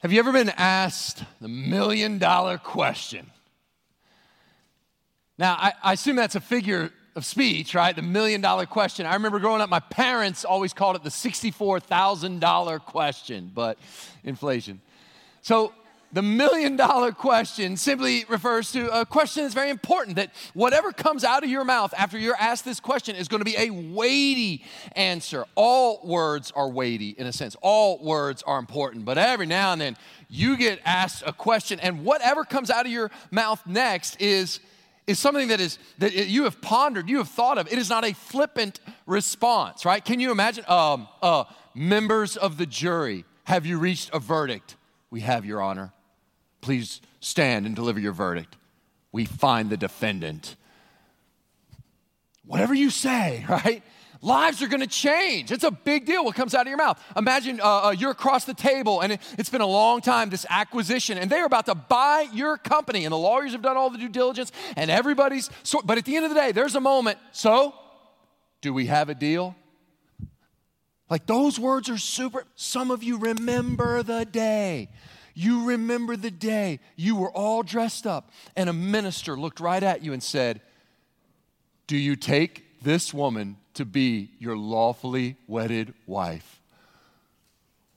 Have you ever been asked the million dollar question? Now, I, I, assume that's a figure of speech, right? The million dollar question. I remember growing up, my parents always called it the $64,000 question, but inflation. So, the million dollar question simply refers to a question that's very important that whatever comes out of your mouth after you're asked this question is going to be a weighty answer. All words are weighty in a sense, all words are important, but every now and then you get asked a question, and whatever comes out of your mouth next is. Is something that is that you have pondered, you have thought of. It is not a flippant response, right? Can you imagine? Um, uh, members of the jury, have you reached a verdict? We have, Your Honor. Please stand and deliver your verdict. We find the defendant. Whatever you say, right? Lives are going to change. It's a big deal what comes out of your mouth. Imagine uh, uh, you're across the table and it, has been a long time, this acquisition, and they're about to buy your company, and the lawyers have done all the due diligence, and everybody's. So, but at the end of the day, there's a moment. So, do we have a deal? Like those words are super. Some of you remember the day you remember the day you were all dressed up and a minister looked right at you and said, Do you take this woman to be your lawfully wedded wife?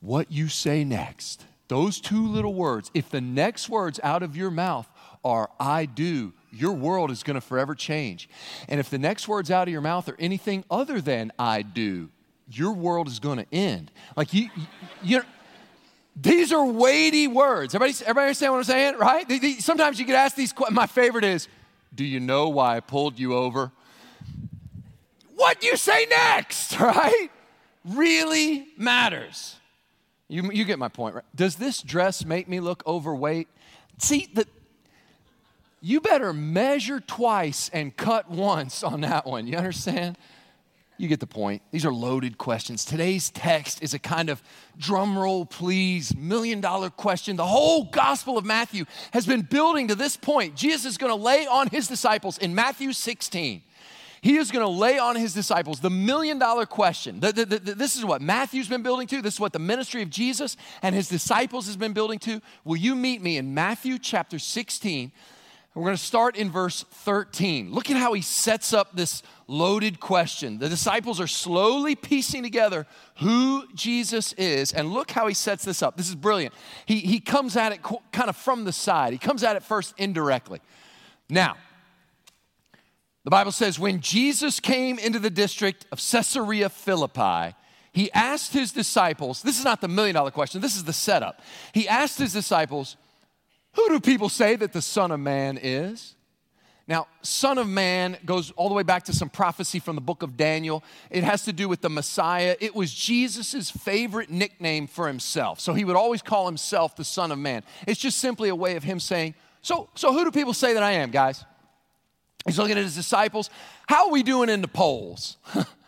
What you say next, those two little words, if the next words out of your mouth are, I do, your world is going to forever change. And if the next words out of your mouth are anything other than I do, your world is going to end. Like you, you, you these are weighty words. Everybody, everybody understand what I'm saying, right? Sometimes you get asked these questions. My favorite is, do you know why I pulled you over? What do you say next, right? Really matters. You, you get my point, right? Does this dress make me look overweight? See, the, you better measure twice and cut once on that one. You understand? You get the point. These are loaded questions. Today's text is a kind of drum roll, please, million dollar question. The whole Gospel of Matthew has been building to this point. Jesus is going to lay on his disciples in Matthew 16. He is going to lay on his disciples the million dollar question. The, the, the, this is what Matthew's been building to. This is what the ministry of Jesus and his disciples has been building to. Will you meet me in Matthew chapter 16? We're going to start in verse 13. Look at how he sets up this loaded question. The disciples are slowly piecing together who Jesus is, and look how he sets this up. This is brilliant. He, he comes at it kind of from the side, he comes at it first indirectly. Now, the Bible says, when Jesus came into the district of Caesarea Philippi, he asked his disciples, this is not the million dollar question, this is the setup. He asked his disciples, who do people say that the Son of Man is? Now, Son of Man goes all the way back to some prophecy from the book of Daniel. It has to do with the Messiah. It was Jesus' favorite nickname for himself. So he would always call himself the Son of Man. It's just simply a way of him saying, So, so who do people say that I am, guys? He's looking at his disciples. How are we doing in the polls?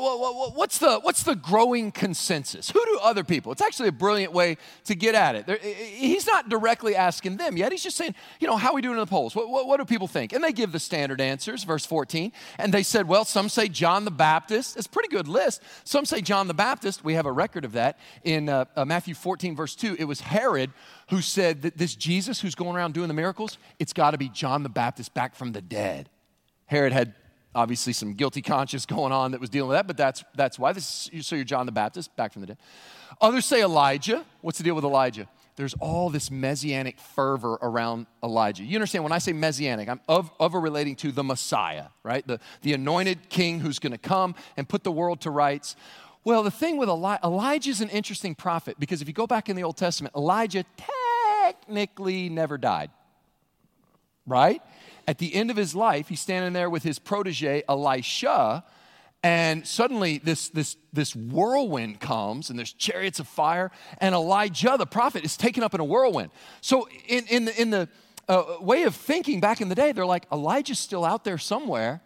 What, what, what's, the, what's the growing consensus? Who do other people? It's actually a brilliant way to get at it. he's not directly asking them yet. He's just saying, you know, how are we doing in the polls? What, what, do people think? And they give the standard answers, verse 14. And they said, well, some say John the Baptist. It's a pretty good list. Some say John the Baptist. We have a record of that in uh, uh, Matthew 14, verse 2. It was Herod who said that this Jesus who's going around doing the miracles, it's got to be John the Baptist back from the dead. Herod had obviously some guilty conscience going on that was dealing with that, but that's, that's why. This is, so you're John the Baptist, back from the dead. Others say Elijah. What's the deal with Elijah? There's all this messianic fervor around Elijah. You understand, when I say messianic, I'm of, of relating to the Messiah, right? The, the anointed king who's going to come and put the world to rights. Well, the thing with Elijah, is an interesting prophet because if you go back in the Old Testament, Elijah technically never died, right? At the end of his life, he's standing there with his protege, Elisha, and suddenly this, this, this whirlwind comes and there's chariots of fire, and Elijah, the prophet, is taken up in a whirlwind. So, in, in the, in the uh, way of thinking back in the day, they're like, Elijah's still out there somewhere.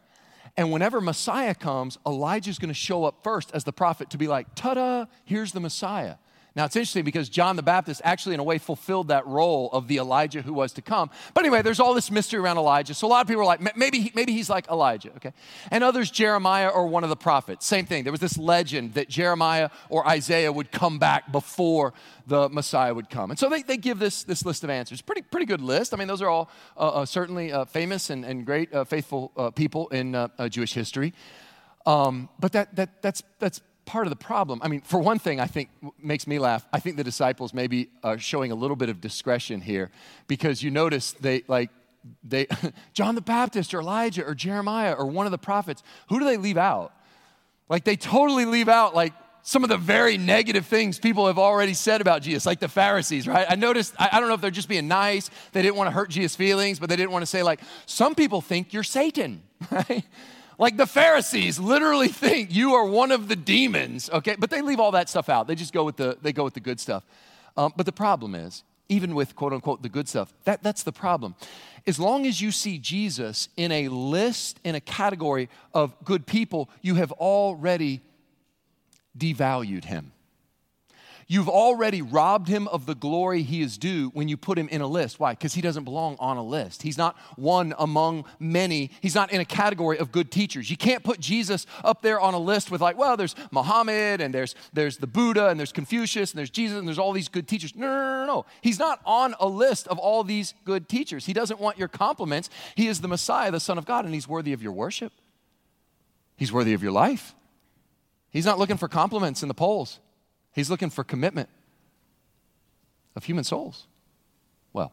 And whenever Messiah comes, Elijah's going to show up first as the prophet to be like, ta da, here's the Messiah. Now, it's interesting because John the Baptist actually, in a way, fulfilled that role of the Elijah who was to come. But anyway, there's all this mystery around Elijah. So a lot of people are like, maybe, maybe he's like Elijah, okay? And others, Jeremiah or one of the prophets. Same thing. There was this legend that Jeremiah or Isaiah would come back before the Messiah would come. And so they, they give this, this list of answers. Pretty, pretty good list. I mean, those are all uh, uh, certainly uh, famous and, and great, uh, faithful uh, people in uh, Jewish history. Um, but that, that, that's, that's part of the problem. I mean, for one thing, I think makes me laugh. I think the disciples maybe are uh, showing a little bit of discretion here because you notice they like they John the Baptist or Elijah or Jeremiah or one of the prophets. Who do they leave out? Like they totally leave out like some of the very negative things people have already said about Jesus, like the Pharisees, right? I noticed, I, I don't know if they're just being nice, they didn't want to hurt Jesus' feelings, but they didn't want to say, like, some people think you're Satan, right? Like the Pharisees literally think you are one of the demons, okay? But they leave all that stuff out. They just go with the, they go with the good stuff. Um, but the problem is, even with quote unquote the good stuff, that, that's the problem. As long as you see Jesus in a list, in a category of good people, you have already devalued him. You've already robbed him of the glory he is due when you put him in a list. Why? Because he doesn't belong on a list. He's not one among many. He's not in a category of good teachers. You can't put Jesus up there on a list with, like, well, there's Muhammad and there's, there's the Buddha and there's Confucius and there's Jesus and there's all these good teachers. No, no, no, no. He's not on a list of all these good teachers. He doesn't want your compliments. He is the Messiah, the Son of God, and he's worthy of your worship. He's worthy of your life. He's not looking for compliments in the polls. He's looking for commitment of human souls. Well,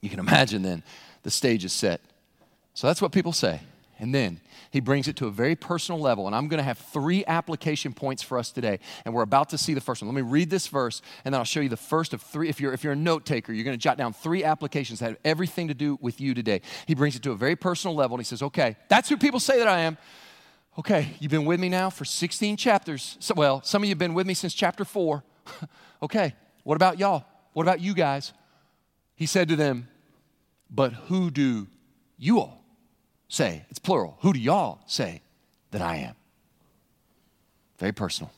you can imagine then the stage is set. So that's what people say. And then he brings it to a very personal level. And I'm going to have three application points for us today. And we're about to see the first one. Let me read this verse, and then I'll show you the first of three. If you're, if you're a note taker, you're going to jot down three applications that have everything to do with you today. He brings it to a very personal level, and he says, Okay, that's who people say that I am. Okay, you've been with me now for 16 chapters. So, well, some of you have been with me since chapter 4. okay, what about y'all? What about you guys? He said to them, But who do you all say? It's plural. Who do y'all say that I am? Very personal.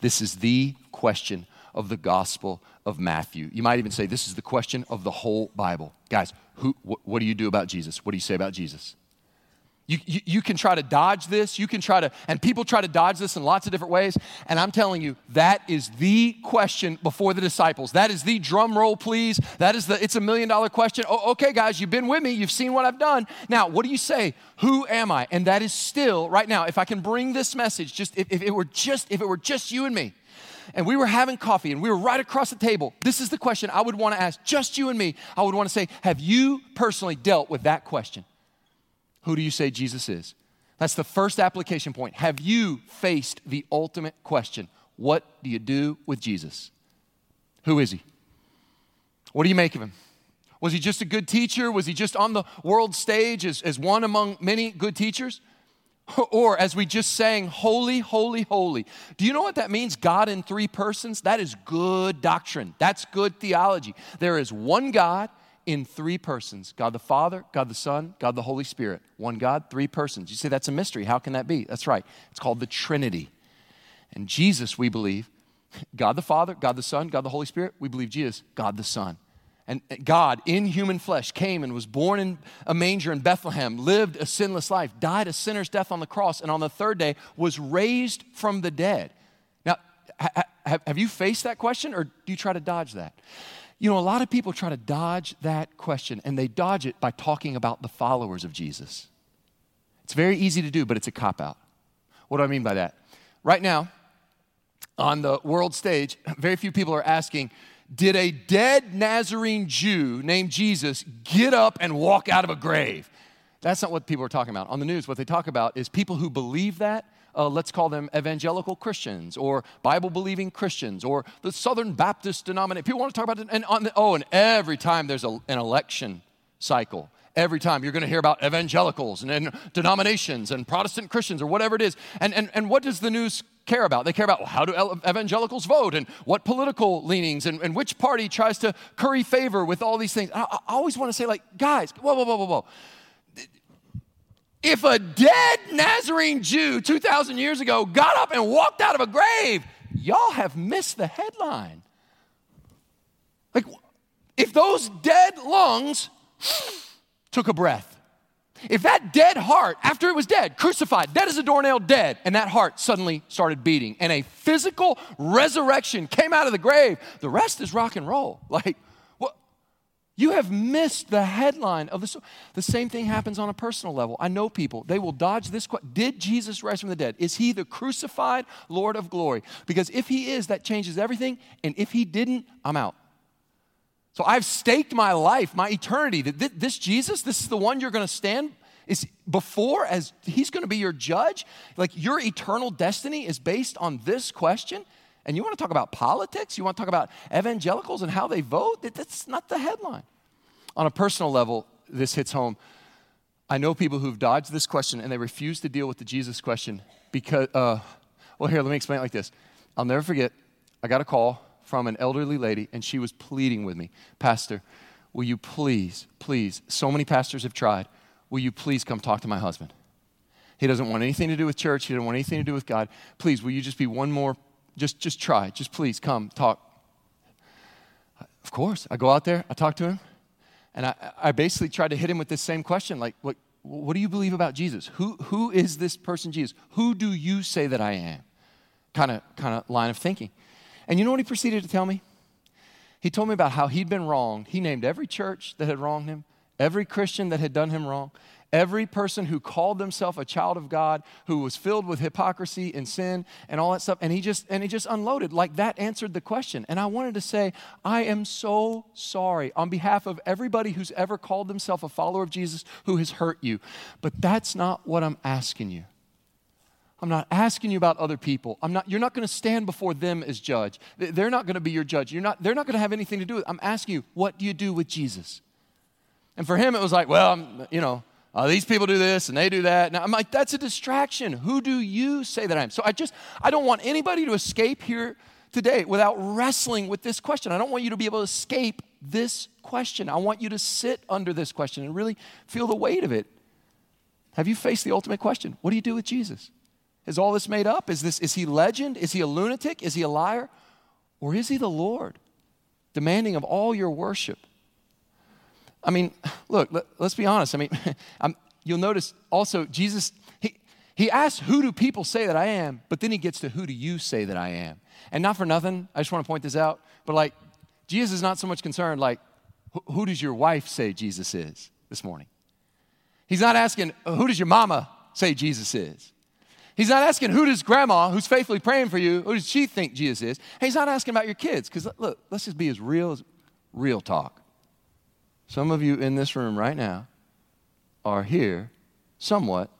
This is the question of the Gospel of Matthew. You might even say this is the question of the whole Bible. Guys, who, wh- what do you do about Jesus? What do you say about Jesus? You, you, you, can try to dodge this. You can try to, and people try to dodge this in lots of different ways. And I'm telling you, that is the question before the disciples. That is the drum roll, please. That is the, it's a million dollar question. Oh, okay, guys, you've been with me. You've seen what I've done. Now, what do you say? Who am I? And that is still, right now, if I can bring this message, just if, if it were just, if it were just you and me, and we were having coffee and we were right across the table, this is the question I would want to ask just you and me. I would want to say, Have you personally dealt with that question? Who do you say Jesus is? That's the first application point. Have you faced the ultimate question? What do you do with Jesus? Who is he? What do you make of him? Was he just a good teacher? Was he just on the world stage as, as one among many good teachers? Or as we just sang, holy, holy, holy. Do you know what that means? God in three persons? That is good doctrine. That's good theology. There is one God in three persons God the Father, God the Son, God the Holy Spirit. One God, three persons. You say that's a mystery. How can that be? That's right. It's called the Trinity. And Jesus, we believe, God the Father, God the Son, God the Holy Spirit, we believe Jesus, God the Son. And God in human flesh came and was born in a manger in Bethlehem, lived a sinless life, died a sinner's death on the cross, and on the third day was raised from the dead. Now, have you faced that question or do you try to dodge that? You know, a lot of people try to dodge that question, and they dodge it by talking about the followers of Jesus. It's very easy to do, but it's a cop out. What do I mean by that? Right now, on the world stage, very few people are asking, Did a dead Nazarene Jew named Jesus get up and walk out of a grave? That's not what people are talking about. On the news, what they talk about is people who believe that uh, let's call them evangelical Christians or Bible believing Christians or the Southern Baptist denomination. People want to talk about it. And the, oh, and every time there's a, an election cycle, every time you're going to hear about evangelicals and, and, denominations and Protestant Christians or whatever it is. And, and, and what does the news care about? They care about well, how do evangelicals vote and what political leanings and, and which party tries to curry favor with all these things. I, I always want to say, like, guys, whoa, whoa, whoa, whoa, whoa. If a dead Nazarene Jew 2,000 years ago got up and walked out of a grave, y'all have missed the headline. Like, if those dead lungs took a breath, if that dead heart, after it was dead, crucified, dead as a doornail, dead, and that heart suddenly started beating, and a physical resurrection came out of the grave, the rest is rock and roll. Like? You have missed the headline of the story. The same thing happens on a personal level. I know people, they will dodge this question Did Jesus rise from the dead? Is he the crucified Lord of glory? Because if he is, that changes everything, and if he didn't, I'm out. So I've staked my life, my eternity, that this Jesus, this is the one you're going to stand is before as he's going to be your judge. Like your eternal destiny is based on this question. And you want to talk about politics? You want to talk about evangelicals and how they vote? That's not the headline. On a personal level, this hits home. I know people who've dodged this question and they refuse to deal with the Jesus question because, uh, well, here, let me explain it like this. I'll never forget, I got a call from an elderly lady, and she was pleading with me, Pastor, will you please, please, so many pastors have tried, will you please come talk to my husband? He doesn't want anything to do with church, he doesn't want anything to do with God. Please, will you just be one more, just, just try, just please come talk. Of course, I go out there, I talk to him, and I, I basically tried to hit him with this same question like, what, what do you believe about Jesus? Who, who is this person, Jesus? Who do you say that I am? Kind of, kind of line of thinking. And you know what he proceeded to tell me? He told me about how he'd been wronged. He named every church that had wronged him, every Christian that had done him wrong, every person who called themselves a child of God, who was filled with hypocrisy and sin and all that stuff. And he just and he just unloaded. Like that answered the question. And I wanted to say, I am so sorry on behalf of everybody who's ever called themselves a follower of Jesus who has hurt you. But that's not what I'm asking you. I'm not asking you about other people. I'm not, you're not going to stand before them as judge. They're not going to be your judge. You're not, they're not going to have anything to do with it. I'm asking you, what do you do with Jesus? And for him, it was like, well, I'm, you know, uh, these people do this and they do that. Now, I'm like, that's a distraction. Who do you say that I am? So I just, I don't want anybody to escape here today without wrestling with this question. I don't want you to be able to escape this question. I want you to sit under this question and really feel the weight of it. Have you faced the ultimate question? What do you do with Jesus? Is all this made up? Is, this, is he legend? Is he a lunatic? Is he a liar? Or is he the Lord, demanding of all your worship? I mean, look, let, us be honest. I mean, you'll notice also Jesus, he, he asks, Who do people say that I am? But then he gets to, Who do you say that I am? And not for nothing, I just want to point this out, but like, Jesus is not so much concerned, like, Who does your wife say Jesus is this morning? He's not asking, uh, Who does your mama say Jesus is? He's not asking who does grandma, who's faithfully praying for you, who does she think Jesus is? He's not asking about your kids, because look, let's just be as real as real talk. Some of you in this room right now are here somewhat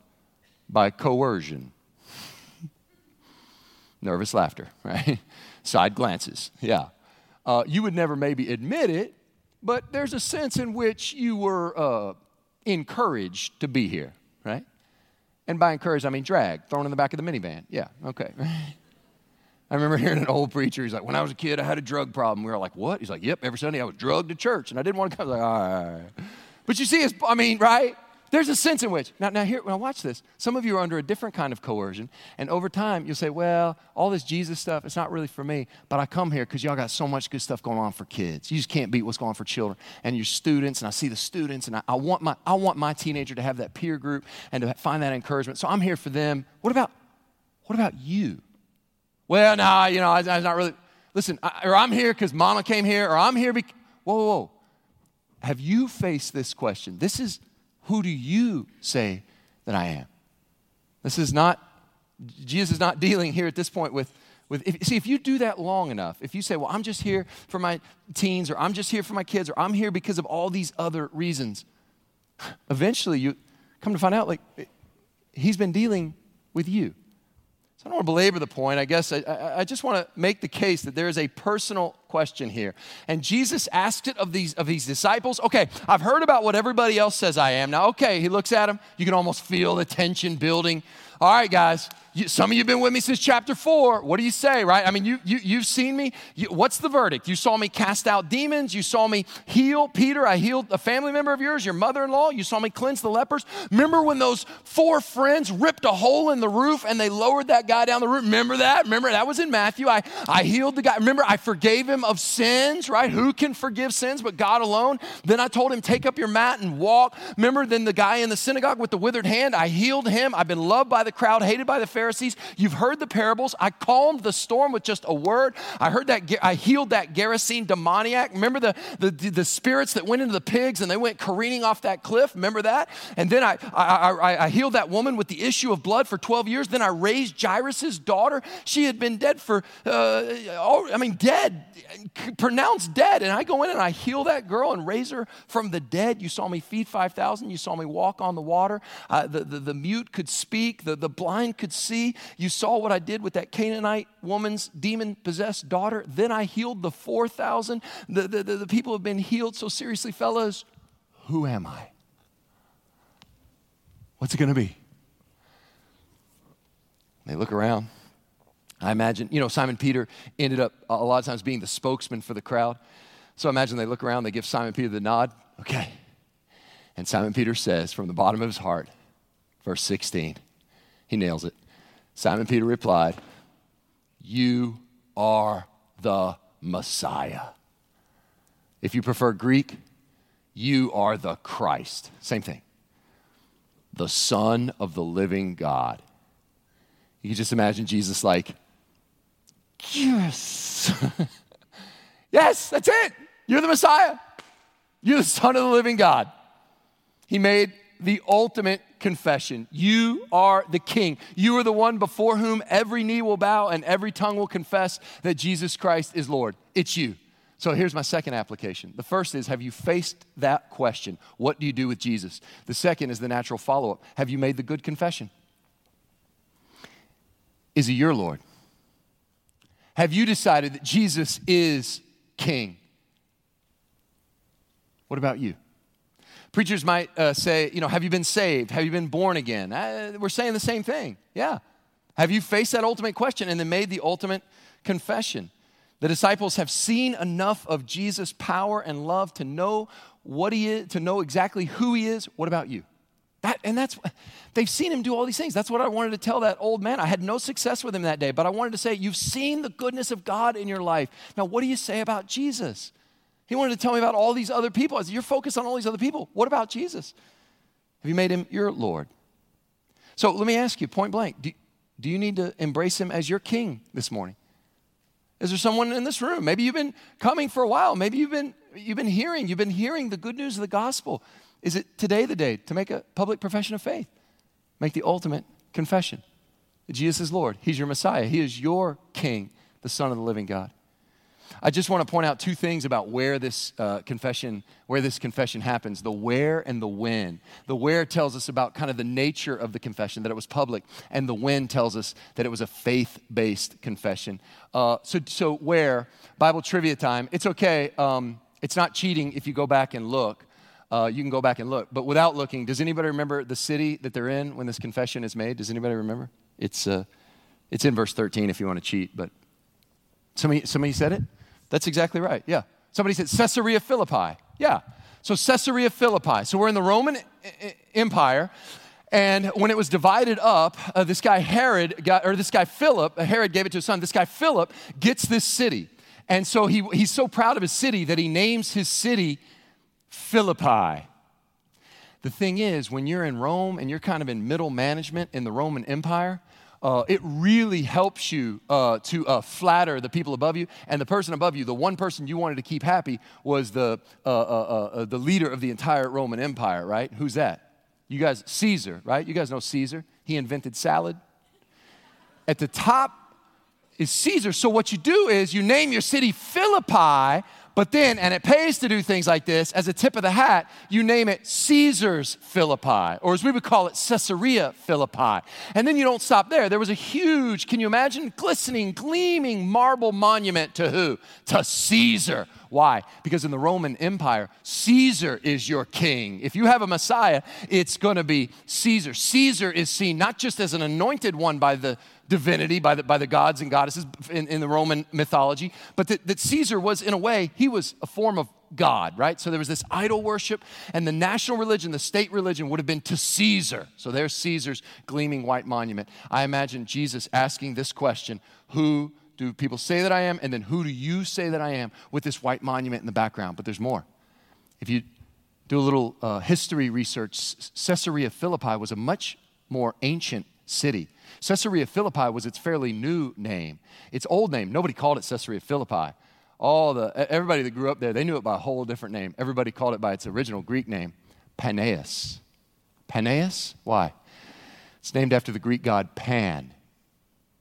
by coercion. Nervous laughter, right? Side glances, yeah. Uh, you would never maybe admit it, but there's a sense in which you were uh, encouraged to be here, right? And by encouraged, I mean drag, thrown in the back of the minivan. Yeah, okay. I remember hearing an old preacher, he's like, when I was a kid, I had a drug problem. We were like, what? He's like, yep, every Sunday I was drugged to church and I didn't want to come. I was like, all right. But you see, it's, I mean, right? There's a sense in which, now, now here, I watch this, some of you are under a different kind of coercion. And over time, you'll say, well, all this Jesus stuff, it's not really for me. But I come here because y'all got so much good stuff going on for kids. You just can't beat what's going on for children. And your students, and I see the students, and I, I want, my, I want my teenager to have that peer group and to find that encouragement. So I'm here for them. What about, what about you? Well, nah, you know, I, I'm not really. Listen, I, or I'm here because mama came here, or I'm here because. Whoa, whoa, whoa. Have you faced this question? This is who do you say that I am? This is not, Jesus is not dealing here at this point with, with if, see, if you do that long enough, if you say, well, I'm just here for my teens, or I'm just here for my kids, or I'm here because of all these other reasons, eventually you come to find out, like, he's been dealing with you. So I don't want to belabor the point. I guess I, I, I just want to make the case that there is a personal question here. And Jesus asked it of these, of these disciples. Okay, I've heard about what everybody else says I am. Now, okay, he looks at him. You can almost feel the tension building. All right, guys, you, some of you have been with me since chapter four. What do you say, right? I mean, you, you, you've seen me. You, what's the verdict? You saw me cast out demons. You saw me heal Peter. I healed a family member of yours, your mother in law. You saw me cleanse the lepers. Remember when those four friends ripped a hole in the roof and they lowered that guy down the roof? Remember that? Remember that was in Matthew. I, I healed the guy. Remember, I forgave him of sins, right? Who can forgive sins but God alone? Then I told him, take up your mat and walk. Remember, then the guy in the synagogue with the withered hand, I healed him. I've been loved by the crowd, hated by the Pharisees. You've heard the parables. I calmed the storm with just a word. I heard that I healed that Gerasene demoniac. Remember the, the, the spirits that went into the pigs and they went careening off that cliff? Remember that? And then I, I, I, I healed that woman with the issue of blood for 12 years. Then I raised Jairus' daughter. She had been dead for, uh, I mean, dead, pronounced dead. And I go in and I heal that girl and raise her from the dead. You saw me feed 5,000. You saw me walk on the water. Uh, the, the, the mute could speak. The, the blind could see. You saw what I did with that Canaanite woman's demon possessed daughter. Then I healed the 4,000. The, the, the, the people have been healed. So, seriously, fellas, who am I? What's it going to be? They look around. I imagine, you know, Simon Peter ended up a lot of times being the spokesman for the crowd. So I imagine they look around, they give Simon Peter the nod. Okay. And Simon Peter says from the bottom of his heart, verse 16, he nails it. Simon Peter replied, You are the Messiah. If you prefer Greek, you are the Christ. Same thing. The Son of the living God. You can just imagine Jesus like, Yes. yes, that's it. You're the Messiah. You're the Son of the living God. He made the ultimate confession. You are the king. You are the one before whom every knee will bow and every tongue will confess that Jesus Christ is Lord. It's you. So here's my second application. The first is Have you faced that question? What do you do with Jesus? The second is the natural follow up Have you made the good confession? Is he your Lord? Have you decided that Jesus is King? What about you? Preachers might uh, say, you know, have you been saved? Have you been born again? Uh, we're saying the same thing. Yeah. Have you faced that ultimate question and then made the ultimate confession? The disciples have seen enough of Jesus' power and love to know what he is, to know exactly who he is. What about you? That, and that's they've seen him do all these things. That's what I wanted to tell that old man. I had no success with him that day, but I wanted to say, You've seen the goodness of God in your life. Now, what do you say about Jesus? He wanted to tell me about all these other people. I said, You're focused on all these other people. What about Jesus? Have you made him your Lord? So let me ask you point blank do, do you need to embrace him as your king this morning? Is there someone in this room? Maybe you've been coming for a while. Maybe you've been, you've been hearing, you've been hearing the good news of the gospel. Is it today the day to make a public profession of faith? Make the ultimate confession. Jesus is Lord. He's your Messiah. He is your King, the Son of the living God. I just want to point out two things about where this uh, confession, where this confession happens: the where and the when. The where tells us about kind of the nature of the confession, that it was public, and the when tells us that it was a faith-based confession. Uh, so, so where Bible trivia time? It's okay. Um, it's not cheating if you go back and look. Uh, you can go back and look. But without looking, does anybody remember the city that they're in when this confession is made? Does anybody remember? It's, uh, it's in verse 13 if you want to cheat, but somebody, somebody said it? That's exactly right. Yeah. Somebody said Caesarea Philippi. Yeah. So Caesarea Philippi. So we're in the Roman Empire. And when it was divided up, uh, this guy Herod got, or this guy Philip, uh, Herod gave it to his son. This guy Philip gets this city. And so he, he's so proud of his city that he names his city Philippi. The thing is, when you're in Rome and you're kind of in middle management in the Roman Empire, uh, it really helps you uh, to uh, flatter the people above you. And the person above you, the one person you wanted to keep happy, was the, uh, uh, uh, the leader of the entire Roman Empire, right? Who's that? You guys, Caesar, right? You guys know Caesar. He invented salad. At the top is Caesar. So what you do is you name your city Philippi But then, and it pays to do things like this, as a tip of the hat, you name it Caesar's Philippi, or as we would call it, Caesarea Philippi. And then you don't stop there. There was a huge, can you imagine, glistening, gleaming marble monument to who? To Caesar. Why? Because in the Roman Empire, Caesar is your king. If you have a Messiah, it's going to be Caesar. Caesar is seen not just as an anointed one by the divinity, by the, by the gods and goddesses in, in the Roman mythology, but that, that Caesar was, in a way, he was a form of God, right? So there was this idol worship, and the national religion, the state religion, would have been to Caesar. So there's Caesar's gleaming white monument. I imagine Jesus asking this question Who do people say that I am? And then who do you say that I am with this white monument in the background? But there's more. If you do a little uh, history research, Caesarea Philippi was a much more ancient city. Caesarea Philippi was its fairly new name. Its old name, nobody called it Caesarea Philippi. All the everybody that grew up there, they knew it by a whole different name. Everybody called it by its original Greek name, Paneas. Paneas? Why? It's named after the Greek god Pan.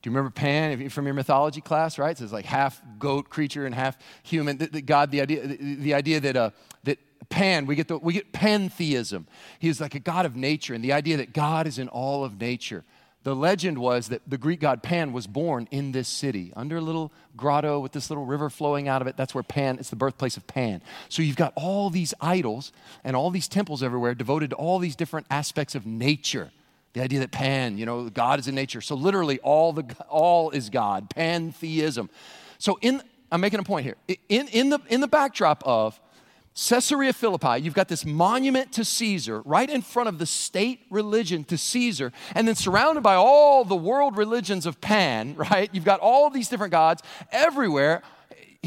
You remember Pan from your mythology class, right? So it's like half goat creature and half human. The, the God, the idea, the, the idea that, uh, that Pan, we get, the, we get pantheism. He is like a God of nature, and the idea that God is in all of nature. The legend was that the Greek god Pan was born in this city, under a little grotto with this little river flowing out of it. That's where Pan, it's the birthplace of Pan. So you've got all these idols and all these temples everywhere devoted to all these different aspects of nature. The idea that pan, you know, God is in nature. So literally all the all is God, pantheism. So in I'm making a point here. In, in, the, in the backdrop of Caesarea Philippi, you've got this monument to Caesar right in front of the state religion to Caesar, and then surrounded by all the world religions of Pan, right? You've got all these different gods everywhere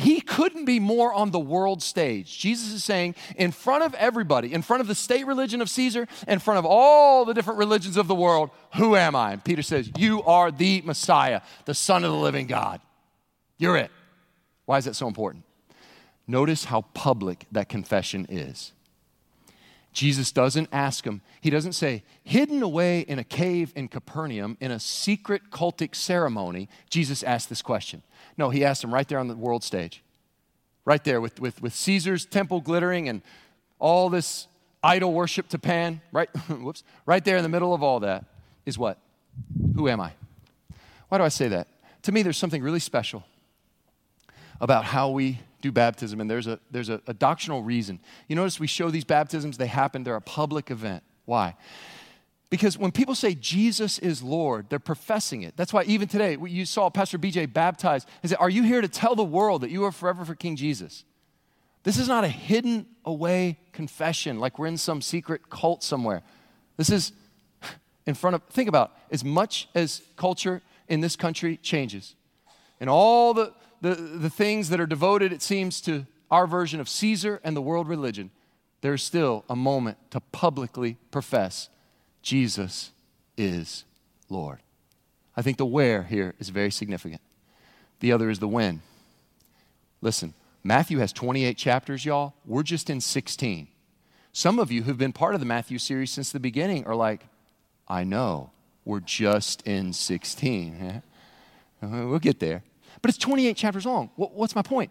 he couldn't be more on the world stage. Jesus is saying, in front of everybody, in front of the state religion of Caesar, in front of all the different religions of the world, who am I? And Peter says, You are the Messiah, the Son of the living God. You're it. Why is that so important? Notice how public that confession is. Jesus doesn't ask him, he doesn't say, hidden away in a cave in Capernaum in a secret cultic ceremony, Jesus asked this question. No, he asked him right there on the world stage, right there with, with, with Caesar's temple glittering and all this idol worship to Pan, right? Whoops. Right there in the middle of all that is what? Who am I? Why do I say that? To me, there's something really special about how we do baptism, and there's a, there's a, a doctrinal reason. You notice we show these baptisms, they happen, they're a public event. Why? Because when people say Jesus is Lord, they're professing it. That's why even today, you saw Pastor BJ baptized. He said, Are you here to tell the world that you are forever for King Jesus? This is not a hidden away confession like we're in some secret cult somewhere. This is in front of, think about as much as culture in this country changes and all the, the, the things that are devoted, it seems, to our version of Caesar and the world religion, there's still a moment to publicly profess Jesus is Lord. I think the where here is very significant. The other is the when. Listen, Matthew has 28 chapters, y'all. We're just in 16. Some of you who've been part of the Matthew series since the beginning are like, I know, we're just in 16. We'll get there. But it's 28 chapters long. What's my point?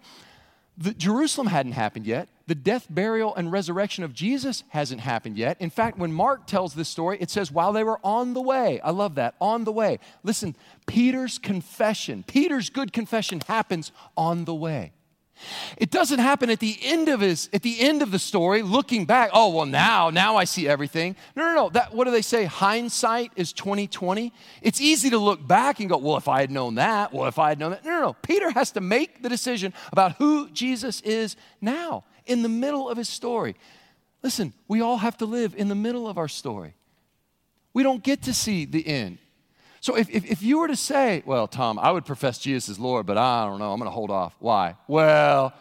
The, Jerusalem hadn't happened yet. The death, burial, and resurrection of Jesus hasn't happened yet. In fact, when Mark tells this story, it says while they were on the way. I love that, on the way. Listen, Peter's confession, Peter's good confession happens on the way. It doesn't happen at the end of his at the end of the story, looking back. Oh well, now now I see everything. No, no, no. That what do they say? Hindsight is twenty twenty. It's easy to look back and go, well, if I had known that, well, if I had known that. No, no, no. Peter has to make the decision about who Jesus is now in the middle of his story. Listen, we all have to live in the middle of our story. We don't get to see the end. So if, if, if, you were to say, well, Tom, I would profess Jesus as Lord, but I don't know, I'm going to hold off. Why? Well,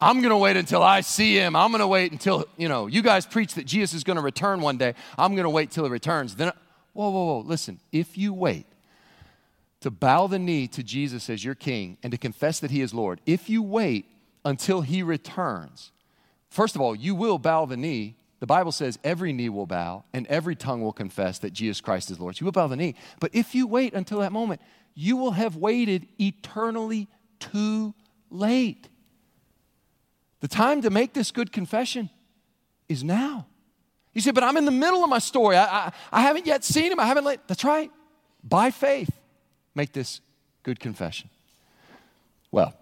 I'm going to wait until I see him. I'm going to wait until, you know, you guys preach that Jesus is going to return one day. I'm going to wait till he returns. Then, whoa, whoa, whoa, listen. If you wait to bow the knee to Jesus as your king and to confess that he is Lord, if you wait until he returns, first of all, you will bow the knee the Bible says every knee will bow and every tongue will confess that Jesus Christ is Lord. So you will bow the knee. But if you wait until that moment, you will have waited eternally too late. The time to make this good confession is now. You say, but I'm in the middle of my story. I, I, I haven't yet seen him. I haven't let, that's right. By faith, make this good confession. Well,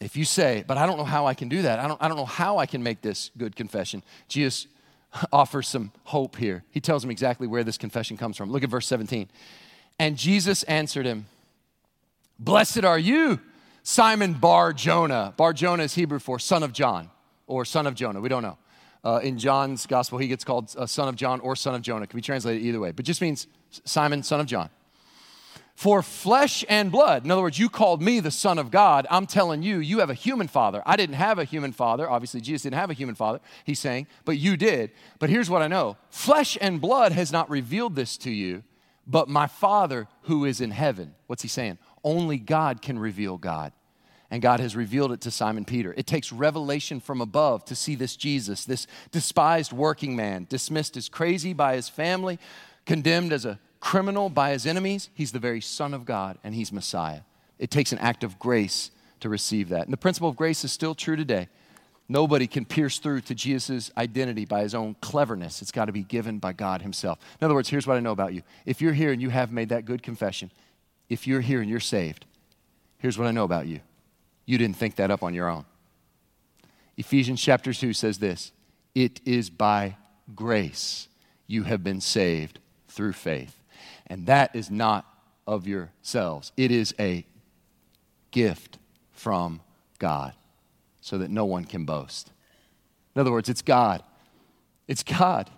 if you say, but I don't know how I can do that, I don't, I don't know how I can make this good confession, Jesus offers some hope here. He tells him exactly where this confession comes from. Look at verse 17. And Jesus answered him, Blessed are you, Simon Bar Jonah. Bar Jonah is Hebrew for son of John or son of Jonah. We don't know. Uh, in John's gospel, he gets called uh, son of John or son of Jonah. It can be translated either way, but just means Simon, son of John. For flesh and blood, in other words, you called me the Son of God. I'm telling you, you have a human father. I didn't have a human father. Obviously, Jesus didn't have a human father, he's saying, but you did. But here's what I know flesh and blood has not revealed this to you, but my Father who is in heaven. What's he saying? Only God can reveal God. And God has revealed it to Simon Peter. It takes revelation from above to see this Jesus, this despised working man, dismissed as crazy by his family, condemned as a criminal by his enemies, he's the very Son of God and he's Messiah. It takes an act of grace to receive that. And the principle of grace is still true today. Nobody can pierce through to Jesus' identity by his own cleverness. It's got to be given by God Himself. In other words, here's what I know about you. If you're here and you have made that good confession, if you're here and you're saved, here's what I know about you. You didn't think that up on your own. Ephesians chapter 2 says this It is by grace you have been saved through faith. And that is not of yourselves, it is a gift from God so that no one can boast. In other words, it's God. It's God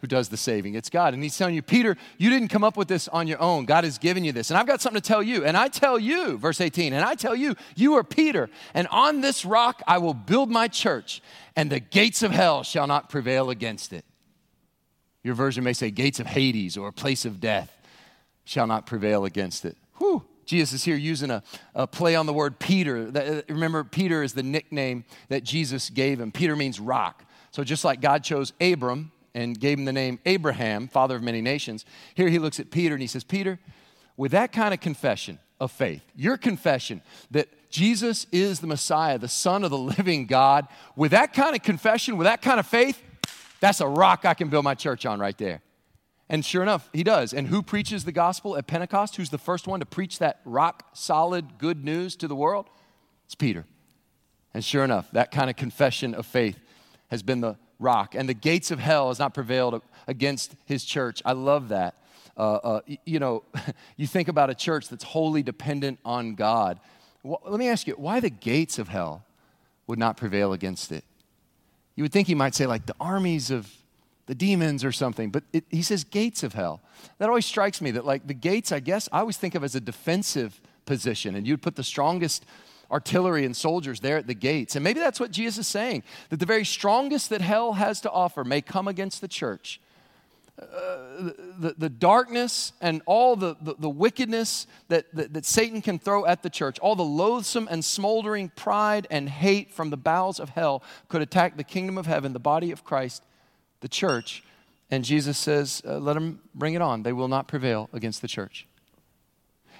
who does the saving. It's God. And he's telling you, Peter, you didn't come up with this on your own. God has given you this. And I've got something to tell you. And I tell you, verse 18, and I tell you, you are Peter, and on this rock I will build my church, and the gates of hell shall not prevail against it. Your version may say gates of Hades or a place of death shall not prevail against it. Whew. Jesus is here using a, a play on the word Peter. Uh, remember, Peter is the nickname that Jesus gave him. Peter means rock. So just like God chose Abram and gave him the name Abraham, father of many nations, here he looks at Peter and he says, Peter, with that kind of confession of faith, your confession that Jesus is the Messiah, the Son of the living God, with that kind of confession, with that kind of faith, that's a rock I can build my church on right there. And sure enough, he does. And who preaches the gospel at Pentecost? Who's the first one to preach that rock solid good news to the world? It's Peter. And sure enough, that kind of confession of faith has been the rock. And the gates of hell has not prevailed against his church. I love that. Uh, uh, you know, you think about a church that's wholly dependent on God. Well, let me ask you, why the gates of hell would not prevail against it? You would think he might say, like, the armies of the demons or something. But it, he says gates of hell. That always strikes me that, like, the gates, I guess, I always think of as a defensive position, and you'd put the strongest artillery and soldiers there at the gates. And maybe that's what Jesus is saying that the very strongest that hell has to offer may come against the church. Uh, the, the darkness and all the, the, the wickedness that, that, that Satan can throw at the church, all the loathsome and smoldering pride and hate from the bowels of hell could attack the kingdom of heaven, the body of Christ, the church. And Jesus says, uh, let them bring it on. They will not prevail against the church.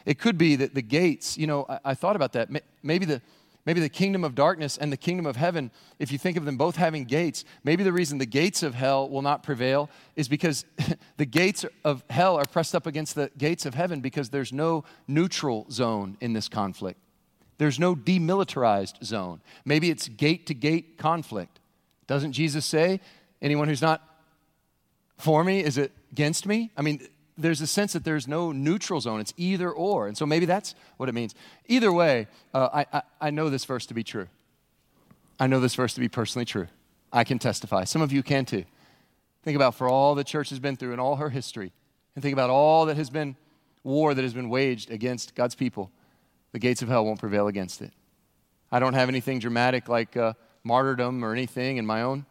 It could be that the gates, you know, I, I thought about that. Maybe the, maybe the kingdom of darkness and the kingdom of heaven, if you think of them both having gates, maybe the reason the gates of hell will not prevail is because the gates of hell are pressed up against the gates of heaven because there's no neutral zone in this conflict. There's no demilitarized zone. Maybe it's gate to gate conflict. Doesn't Jesus say Anyone who's not for me is it against me? I mean, there's a sense that there's no neutral zone. It's either or. And so maybe that's what it means. Either way, uh, I, I, I know this verse to be true. I know this verse to be personally true. I can testify. Some of you can too. Think about for all the church has been through in all her history, and think about all that has been war that has been waged against God's people. The gates of hell won't prevail against it. I don't have anything dramatic like uh, martyrdom or anything in my own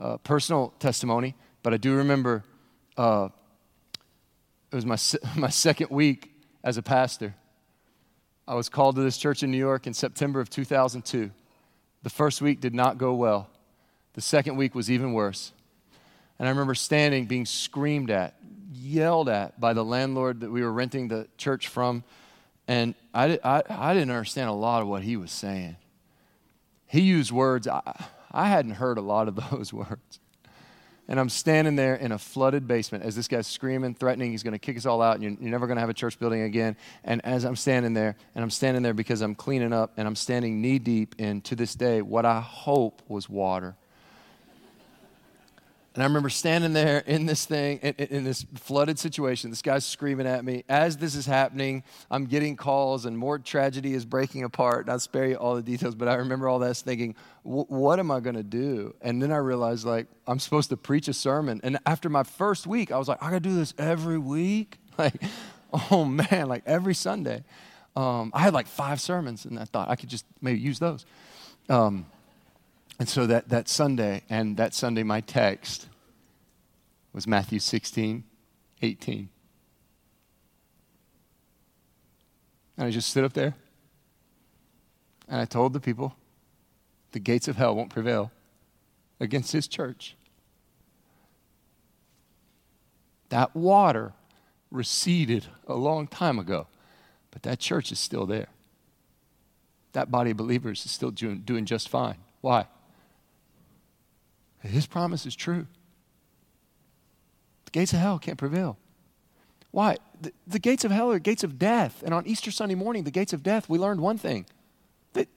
uh, personal testimony, but I do remember uh, it was my, my second week as a pastor. I was called to this church in New York in September of 2002. The first week did not go well, the second week was even worse. And I remember standing, being screamed at, yelled at by the landlord that we were renting the church from. And I, I, I didn't understand a lot of what he was saying. he used words, I, I hadn't heard a lot of those words. And I'm standing there in a flooded basement as this guy's screaming, threatening he's going to kick us all out and you're, you're never going to have a church building again. And as I'm standing there, and I'm standing there because I'm cleaning up and I'm standing knee deep in, to this day, what I hope was water. And I remember standing there in this thing, in, in, this flooded situation. This guy's screaming at me. As this is happening, I'm getting calls, and more tragedy is breaking apart. And I'll spare you all the details, but I remember all this thinking, what am I going to do? And then I realized, like, I'm supposed to preach a sermon. And after my first week, I was like, I got to do this every week? Like, oh man, like every Sunday. Um, I had like five sermons, and I thought I could just maybe use those. Um, and so that, that Sunday, and that Sunday, my text was Matthew 16, 18. And I just stood up there and I told the people the gates of hell won't prevail against his church. That water receded a long time ago, but that church is still there. That body of believers is still doing, doing just fine. Why? His promise is true. The gates of hell can't prevail. Why? The, the, gates of hell are gates of death. And on Easter Sunday morning, the gates of death, we learned one thing that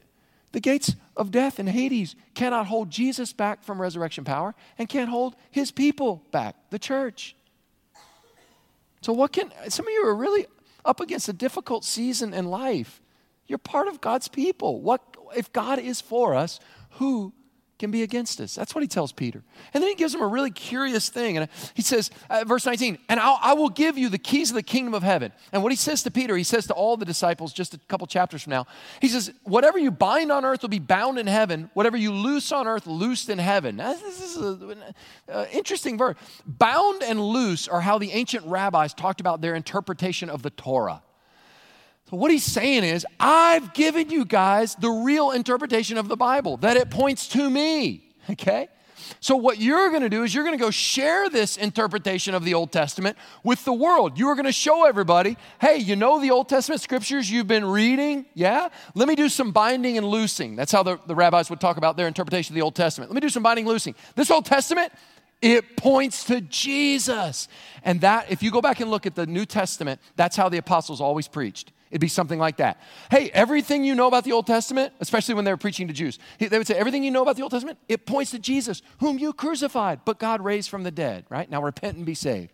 the gates of death and Hades cannot hold Jesus back from resurrection power and can't hold his people back, the church. So, what can some of you are really up against a difficult season in life? You're part of God's people. What if God is for us? Who can be against us. That's what he tells Peter. And then he gives him a really curious thing. And he says, uh, verse 19, and I'll, I will give you the keys of the kingdom of heaven. And what he says to Peter, he says to all the disciples just a couple chapters from now, he says, whatever you bind on earth will be bound in heaven. Whatever you loose on earth, loosed in heaven. Now, this is an uh, interesting verse. Bound and loose are how the ancient rabbis talked about their interpretation of the Torah. What he's saying is, I've given you guys the real interpretation of the Bible, that it points to me, okay? So, what you're going to do is you're going to go share this interpretation of the Old Testament with the world. You are going to show everybody, hey, you know the Old Testament scriptures you've been reading? Yeah? Let me do some binding and loosing. That's how the, the rabbis would talk about their interpretation of the Old Testament. Let me do some binding and loosing. This Old Testament, it points to Jesus. And that, if you go back and look at the New Testament, that's how the apostles always preached. It'd be something like that. Hey, everything you know about the Old Testament, especially when they were preaching to Jews, they would say, everything you know about the Old Testament, it points to Jesus, whom you crucified, but God raised from the dead, right? Now repent and be saved.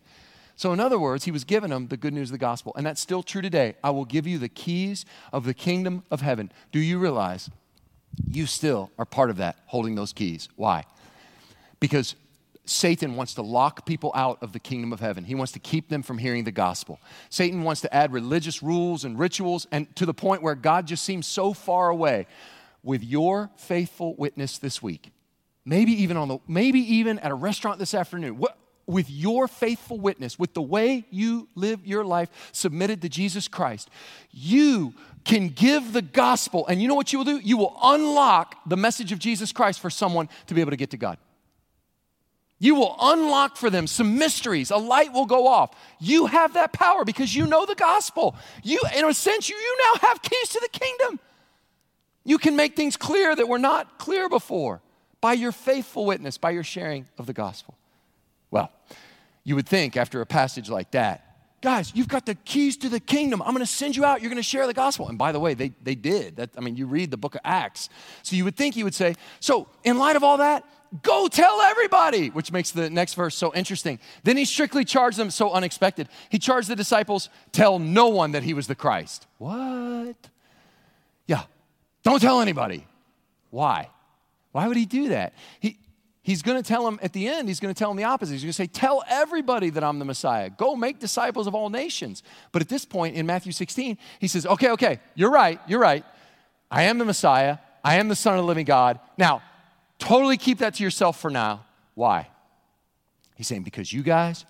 So, in other words, he was giving them the good news of the gospel. And that's still true today. I will give you the keys of the kingdom of heaven. Do you realize you still are part of that, holding those keys? Why? Because Satan wants to lock people out of the kingdom of heaven. He wants to keep them from hearing the gospel. Satan wants to add religious rules and rituals, and to the point where God just seems so far away. With your faithful witness this week, maybe even on the, maybe even at a restaurant this afternoon, what, with your faithful witness, with the way you live your life submitted to Jesus Christ, you can give the gospel, and you know what you will do? You will unlock the message of Jesus Christ for someone to be able to get to God. You will unlock for them some mysteries. A light will go off. You have that power because you know the gospel. You, in a sense, you, you now have keys to the kingdom. You can make things clear that were not clear before by your faithful witness, by your sharing of the gospel. Well, you would think after a passage like that, guys, you've got the keys to the kingdom. I'm going to send you out. You're going to share the gospel. And by the way, they, they did. That, I mean, you read the book of Acts. So you would think he would say, so in light of all that, Go tell everybody, which makes the next verse so interesting. Then he strictly charged them, so unexpected. He charged the disciples, tell no one that he was the Christ. What? Yeah, don't tell anybody. Why? Why would he do that? He, he's going to tell them at the end, he's going to tell them the opposite. He's going to say, Tell everybody that I'm the Messiah. Go make disciples of all nations. But at this point in Matthew 16, he says, Okay, okay, you're right, you're right. I am the Messiah. I am the Son of the living God. Now, Totally keep that to yourself for now. Why? He's saying, because you guys,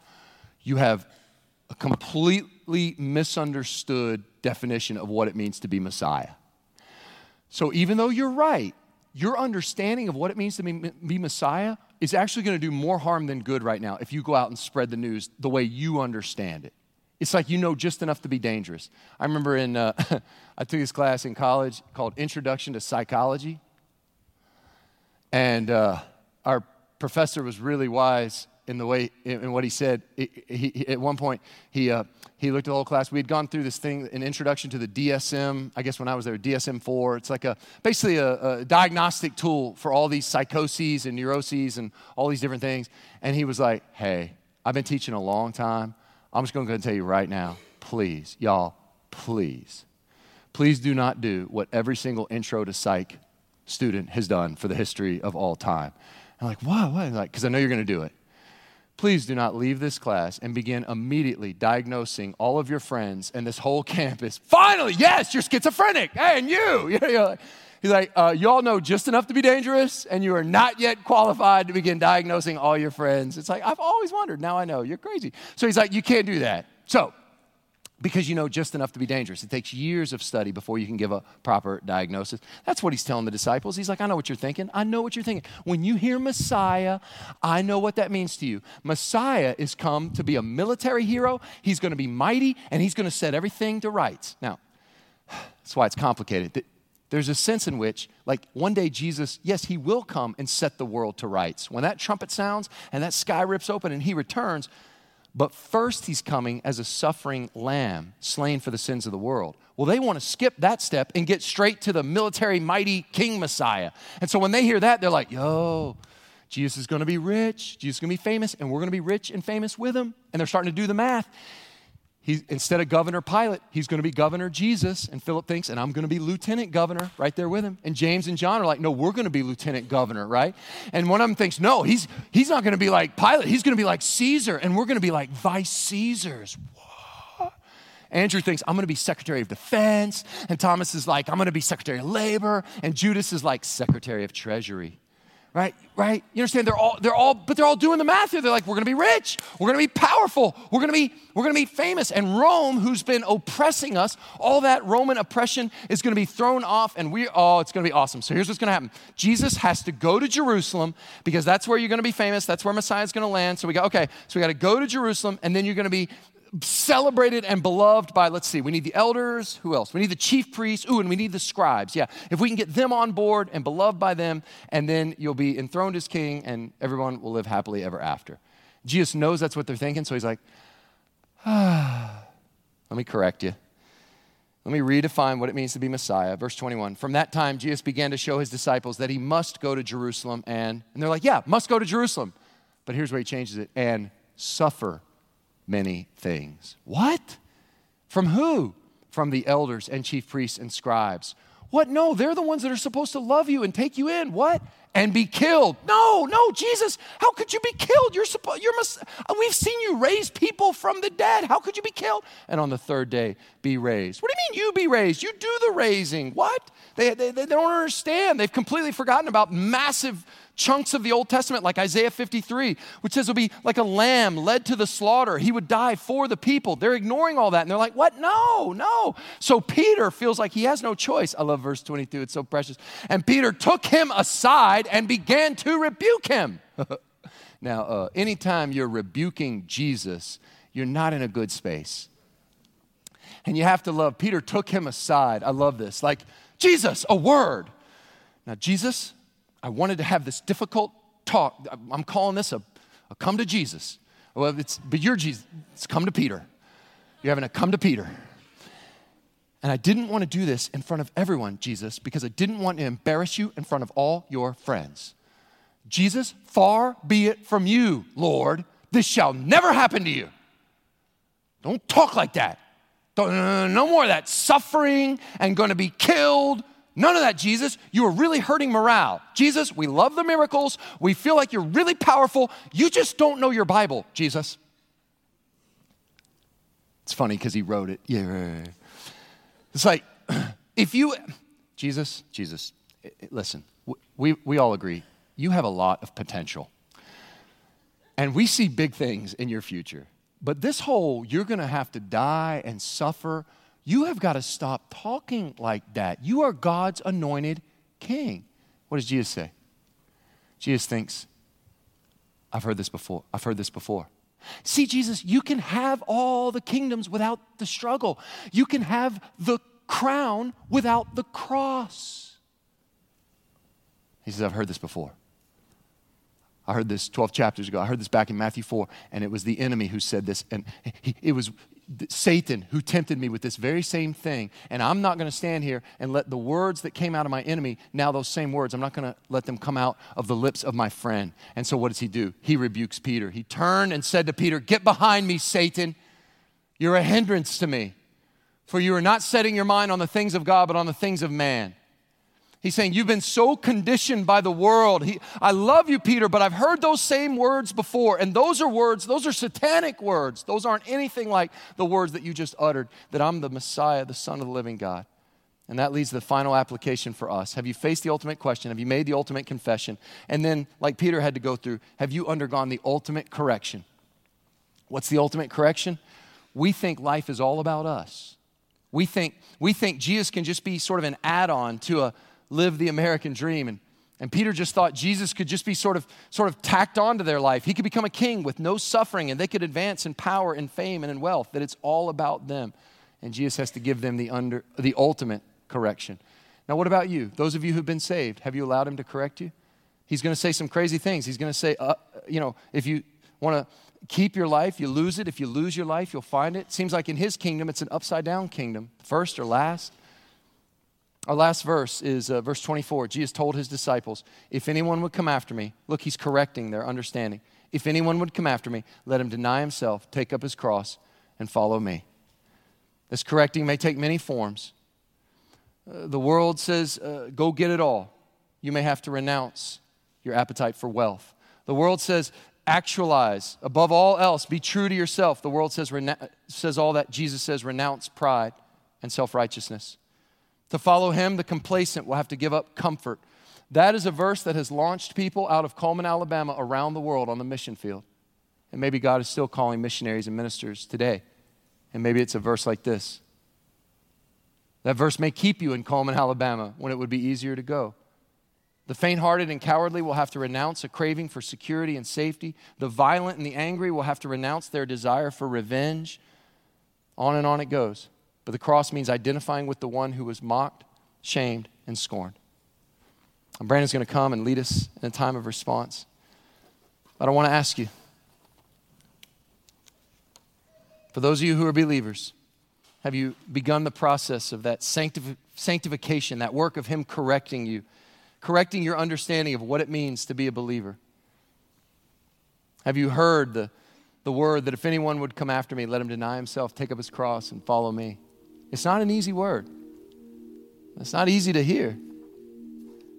you have a completely misunderstood definition of what it means to be Messiah. So even though you're right, your understanding of what it means to be, be Messiah is actually going to do more harm than good right now if you go out and spread the news the way you understand it. It's like you know just enough to be dangerous. I remember in, uh, I took this class in college called Introduction to Psychology. And uh, our professor was really wise in the way in what he said. He, he, at one point, he, uh, he looked at the whole class. We had gone through this thing, an introduction to the DSM. I guess when I was there, DSM-4. It's like a basically a, a diagnostic tool for all these psychoses and neuroses and all these different things. And he was like, "Hey, I've been teaching a long time. I'm just going to tell you right now, please, y'all, please, please do not do what every single intro to psych student has done for the history of all time." I'm like, "What? What?" Like, because I know you're going to do it. Please do not leave this class and begin immediately diagnosing all of your friends and this whole campus. Finally, yes, you're schizophrenic. Hey, and you. He's like, uh, you all know just enough to be dangerous, and you are not yet qualified to begin diagnosing all your friends. It's like, I've always wondered. Now I know. You're crazy. So he's like, you can't do that. So because you know just enough to be dangerous. It takes years of study before you can give a proper diagnosis. That's what he's telling the disciples. He's like, I know what you're thinking. I know what you're thinking. When you hear Messiah, I know what that means to you. Messiah is come to be a military hero, he's going to be mighty, and he's going to set everything to rights. Now, that's why it's complicated. There's a sense in which, like, one day Jesus, yes, he will come and set the world to rights. When that trumpet sounds and that sky rips open and he returns, but first, he's coming as a suffering lamb, slain for the sins of the world. Well, they want to skip that step and get straight to the military, mighty King Messiah. And so when they hear that, they're like, yo, Jesus is going to be rich. Jesus is going to be famous, and we're going to be rich and famous with him. And they're starting to do the math. He, instead of Governor Pilate, he's going to be Governor Jesus. And Philip thinks, and I'm going to be Lieutenant Governor right there with him. And James and John are like, no, we're going to be Lieutenant Governor, right? And one of them thinks, no, he's, he's not going to be like Pilate. He's going to be like Caesar. And we're going to be like Vice Caesars. Andrew thinks, I'm going to be Secretary of Defense. And Thomas is like, I'm going to be Secretary of Labor. And Judas is like Secretary of Treasury right? Right? You understand? They're all, they're all, but they're all doing the math here. They're like, we're gonna be rich, we're gonna be powerful, we're gonna be, we're gonna be famous. And Rome, who's been oppressing us, all that Roman oppression is gonna be thrown off, and we, oh, it's gonna be awesome. So here's what's gonna happen. Jesus has to go to Jerusalem because that's where you're gonna be famous, that's where Messiah's gonna land. So we go, okay, so we gotta go to Jerusalem, and then you're gonna be celebrated and beloved by, let's see, we need the elders. Who else? We need the chief priests. Ooh, and we need the scribes. Yeah. If we can get them on board and beloved by them, and then you'll be enthroned as king and everyone will live happily ever after. Jesus knows that's what they're thinking, so he's like, ah, let me correct you. Let me redefine what it means to be Messiah. Verse 21. From that time, Jesus began to show his disciples that he must go to Jerusalem and, and they're like, yeah, must go to Jerusalem. But here's where he changes it and suffer many things. What? From who? From the elders and chief priests and scribes. What? No, they're the ones that are supposed to love you and take you in. What? And be killed. No, no, Jesus, how could you be killed? You're supposed, you're, mus- uh, we've seen you raise people from the dead. How could you be killed? And on the third day, be raised. What do you mean you be raised? You do the raising. What? They, they, they don't understand. They've completely forgotten about massive chunks of the Old Testament, like Isaiah 53, which says it'll be like a lamb led to the slaughter. He would die for the people. They're ignoring all that and they're like, what? No, no. So Peter feels like he has no choice. I love verse 22, it's so precious. And Peter took him aside and began to rebuke him. now, uh, anytime you're rebuking Jesus, you're not in a good space. And you have to love, Peter took him aside. I love this. Like, Jesus, a word. Now, Jesus, I wanted to have this difficult talk. I'm calling this a, a come to Jesus. Well, it's, but you're Jesus. It's come to Peter. You're having a come to Peter. And I didn't want to do this in front of everyone, Jesus, because I didn't want to embarrass you in front of all your friends. Jesus, far be it from you, Lord. This shall never happen to you. Don't talk like that. Don't, no more of that suffering and going to be killed None of that, Jesus. You are really hurting morale. Jesus, we love the miracles. We feel like you're really powerful. You just don't know your Bible, Jesus. It's funny because he wrote it. Yeah. It's like, if you, Jesus, Jesus, listen, we, we all agree, you have a lot of potential. And we see big things in your future. But this whole, you're going to have to die and suffer you have got to stop talking like that. You are God's anointed king. What does Jesus say? Jesus thinks, I've heard this before. I've heard this before. See, Jesus, you can have all the kingdoms without the struggle. You can have the crown without the cross. He says, I've heard this before. I heard this 12 chapters ago. I heard this back in Matthew 4, and it was the enemy who said this. And it was Satan who tempted me with this very same thing. And I'm not going to stand here and let the words that came out of my enemy, now those same words, I'm not going to let them come out of the lips of my friend. And so what does he do? He rebukes Peter. He turned and said to Peter, Get behind me, Satan. You're a hindrance to me. For you are not setting your mind on the things of God, but on the things of man. He's saying, You've been so conditioned by the world. He, I love you, Peter, but I've heard those same words before. And those are words, those are satanic words. Those aren't anything like the words that you just uttered that I'm the Messiah, the Son of the living God. And that leads to the final application for us. Have you faced the ultimate question? Have you made the ultimate confession? And then, like Peter had to go through, have you undergone the ultimate correction? What's the ultimate correction? We think life is all about us. We think, we think Jesus can just be sort of an add on to a live the American dream. And, and Peter just thought Jesus could just be sort of, sort of tacked onto their life. He could become a king with no suffering, and they could advance in power and fame and in wealth, that it's all about them. And Jesus has to give them the, under, the ultimate correction. Now, what about you? Those of you who've been saved, have you allowed him to correct you? He's going to say some crazy things. He's going to say, uh, you know, if you want to keep your life, you lose it. If you lose your life, you'll find it. Seems like in his kingdom, it's an upside down kingdom, first or last. Our last verse is uh, verse 24. Jesus told his disciples, If anyone would come after me, look, he's correcting their understanding. If anyone would come after me, let him deny himself, take up his cross, and follow me. This correcting may take many forms. Uh, the world says, uh, Go get it all. You may have to renounce your appetite for wealth. The world says, Actualize. Above all else, be true to yourself. The world says, says all that. Jesus says, Renounce pride and self righteousness. To follow him, the complacent will have to give up comfort. That is a verse that has launched people out of Cullman, Alabama, around the world on the mission field. And maybe God is still calling missionaries and ministers today. And maybe it's a verse like this. That verse may keep you in Cullman, Alabama, when it would be easier to go. The faint hearted and cowardly will have to renounce a craving for security and safety. The violent and the angry will have to renounce their desire for revenge. On and on it goes. But the cross means identifying with the one who was mocked, shamed, and scorned. And Brandon's going to come and lead us in a time of response. But I want to ask you for those of you who are believers, have you begun the process of that sanctif- sanctification, that work of Him correcting you, correcting your understanding of what it means to be a believer? Have you heard the, the word that if anyone would come after me, let him deny himself, take up his cross, and follow me? It's not an easy word. It's not easy to hear.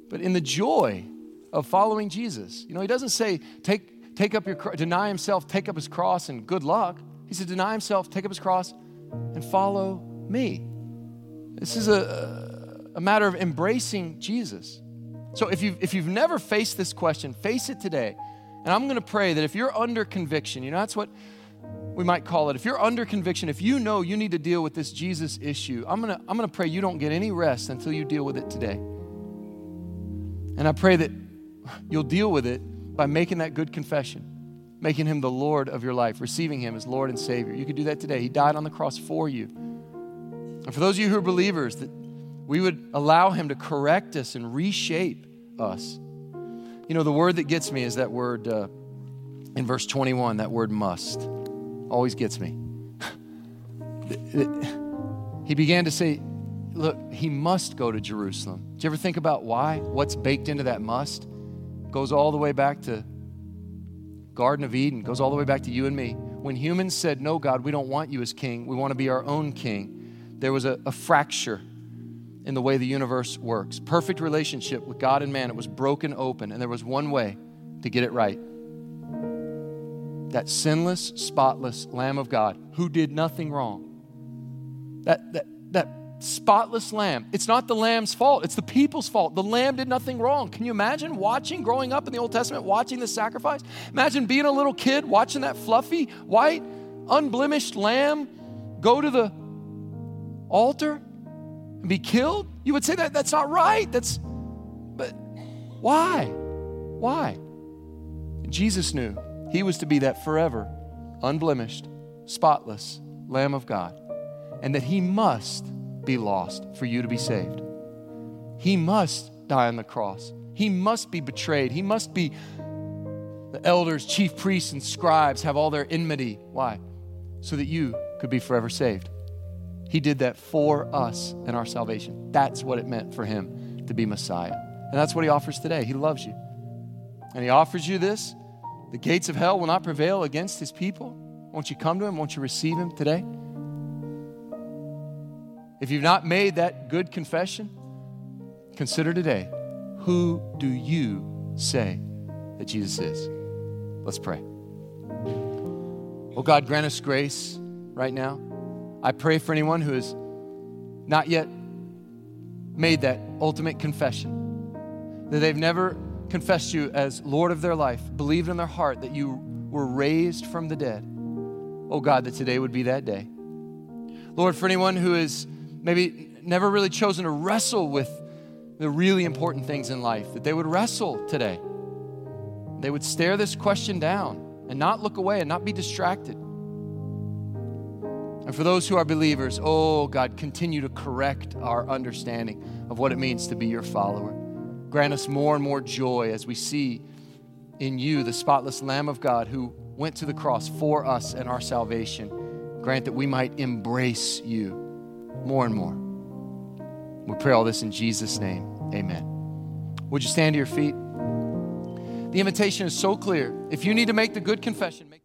But in the joy of following Jesus, you know, he doesn't say, take, take up your, deny himself, take up his cross, and good luck. He said, deny himself, take up his cross, and follow me. This is a, a matter of embracing Jesus. So if you've, if you've never faced this question, face it today. And I'm going to pray that if you're under conviction, you know, that's what we might call it. If you're under conviction, if you know you need to deal with this Jesus issue, I'm going to I'm going to pray you don't get any rest until you deal with it today. And I pray that you'll deal with it by making that good confession, making him the Lord of your life, receiving him as Lord and Savior. You could do that today. He died on the cross for you. And for those of you who are believers, that we would allow him to correct us and reshape us. You know, the word that gets me is that word uh, in verse 21, that word must always gets me. he began to say, Look, he must go to Jerusalem. Do you ever think about why? What's baked into that must? Goes all the way back to Garden of Eden, goes all the way back to you and me. When humans said, No, God, we don't want you as king, we want to be our own king, there was a, a fracture in the way the universe works. Perfect relationship with God and man, it was broken open, and there was one way to get it right that sinless, spotless Lamb of God who did nothing wrong. That, that, that spotless lamb. It's not the lamb's fault, it's the people's fault. The lamb did nothing wrong. Can you imagine watching, growing up in the Old Testament, watching the sacrifice? Imagine being a little kid watching that fluffy, white, unblemished lamb go to the altar and be killed? You would say that that's not right. That's, but why? Why? Jesus knew he was to be that forever, unblemished, spotless Lamb of God, and that He must be lost for you to be saved. He must die on the cross He must be betrayed. He must be the elders, chief priests, and scribes have all their enmity. Why? So that you could be forever saved. He did that for us and our salvation. That's what it meant for him to be Messiah. And that's what he offers today. He loves you. And he offers you this. The gates of hell will not prevail against his people. Won't you come to him? Won't you receive him today? If you've not made that good confession, consider today who do you say that Jesus is? Let's pray. Oh God, grant us grace right now. I pray for anyone who has not yet made that ultimate confession, that they've never confessed you as Lord of their life, believed in their heart that you were raised from the dead. Oh God, that today would be that day. Lord, for anyone who has maybe never really chosen to wrestle with the really important things in life, that they would wrestle today. They would stare this question down and not look away and not be distracted. And for those who are believers, oh God, continue to correct our understanding of what it means to be your follower. Grant us more and more joy as we see in you the spotless Lamb of God who went to the cross for us and our salvation. Grant that we might embrace you more and more. We pray all this in Jesus' name. Amen. Would you stand to your feet? The invitation is so clear. If you need to make the good confession, make